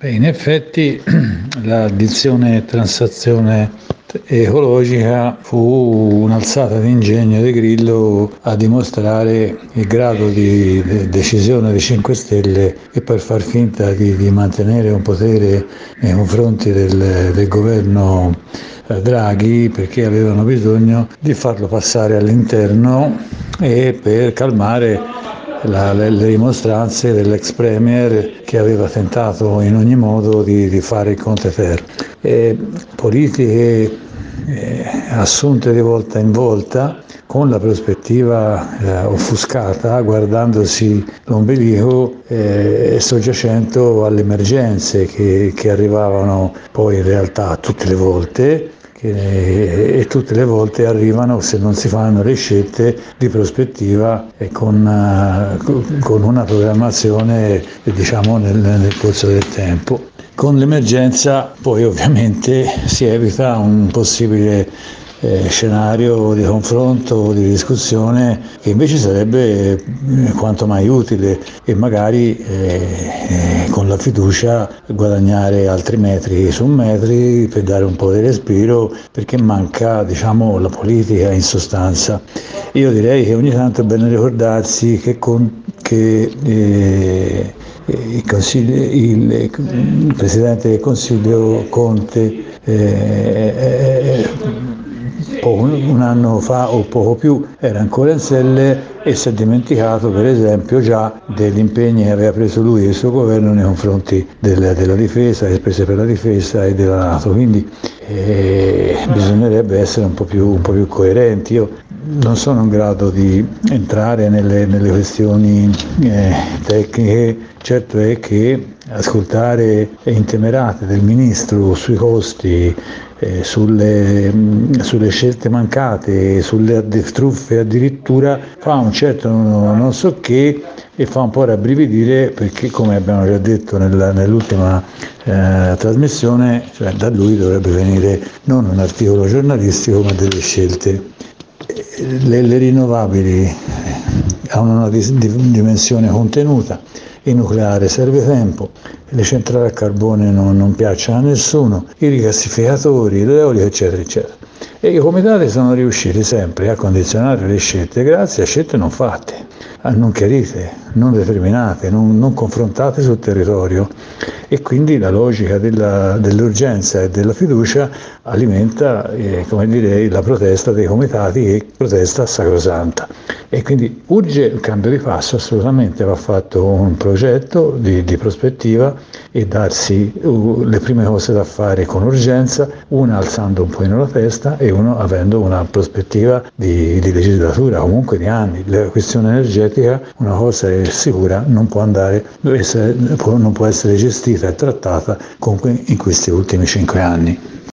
Beh, in effetti la dizione transazione ecologica fu un'alzata di ingegno di Grillo a dimostrare il grado di decisione dei 5 Stelle e per far finta di, di mantenere un potere nei confronti del, del governo eh, Draghi perché avevano bisogno di farlo passare all'interno e per calmare la, le, le, rimostranze dell'ex premier che aveva tentato in ogni modo di, di fare il Conte Ter. E politiche eh, assunte di volta in volta con la prospettiva eh, offuscata, guardandosi l'ombelico eh, e soggiacendo alle emergenze che, che arrivavano poi in realtà tutte le volte che, e tutte le volte arrivano se non si fanno le scelte di prospettiva e con, uh, con una programmazione diciamo nel, nel corso del tempo. Con l'emergenza poi ovviamente si evita un possibile eh, scenario di confronto, di discussione che invece sarebbe eh, quanto mai utile e magari eh, eh, con la fiducia guadagnare altri metri su metri per dare un po' di respiro perché manca diciamo, la politica in sostanza. Io direi che ogni tanto è bene ricordarsi che, con, che eh, il, il, il, Presidente del Consiglio Conte eh, un anno fa o poco più era ancora in selle e si è dimenticato per esempio già degli impegni che aveva preso lui e il suo governo nei confronti della, della difesa, le spese per la difesa e della Nato, quindi eh, bisognerebbe essere un po' più, un po più coerenti. Io non sono in grado di entrare nelle, nelle questioni eh, tecniche, certo è che ascoltare intemerate del Ministro sui costi, eh, sulle, mh, sulle, scelte mancate, sulle truffe addirittura, fa un certo non, non so che e fa un po' rabbrividire perché come abbiamo già detto nella, nell'ultima eh, trasmissione, cioè da lui dovrebbe venire non un articolo giornalistico ma delle scelte. Le, le rinnovabili hanno una dimensione contenuta, il nucleare serve tempo, le centrali a carbone non, non piacciono a nessuno, i rigassificatori, l'eolico eccetera eccetera. E i comitati sono riusciti sempre a condizionare le scelte grazie a scelte non fatte, non chiarite, non determinate, non, non confrontate sul territorio e quindi la logica della, dell'urgenza e della fiducia alimenta eh, dire, la protesta dei comitati che protesta sacrosanta e quindi urge il cambio di passo, assolutamente va fatto un progetto di, di prospettiva e darsi uh, le prime cose da fare con urgenza, una alzando un pochino la testa e uno avendo una prospettiva di, di legislatura, comunque di anni. La questione energetica, una cosa è sicura, non può andare, non può essere gestita e trattata come in questi ultimi cinque anni.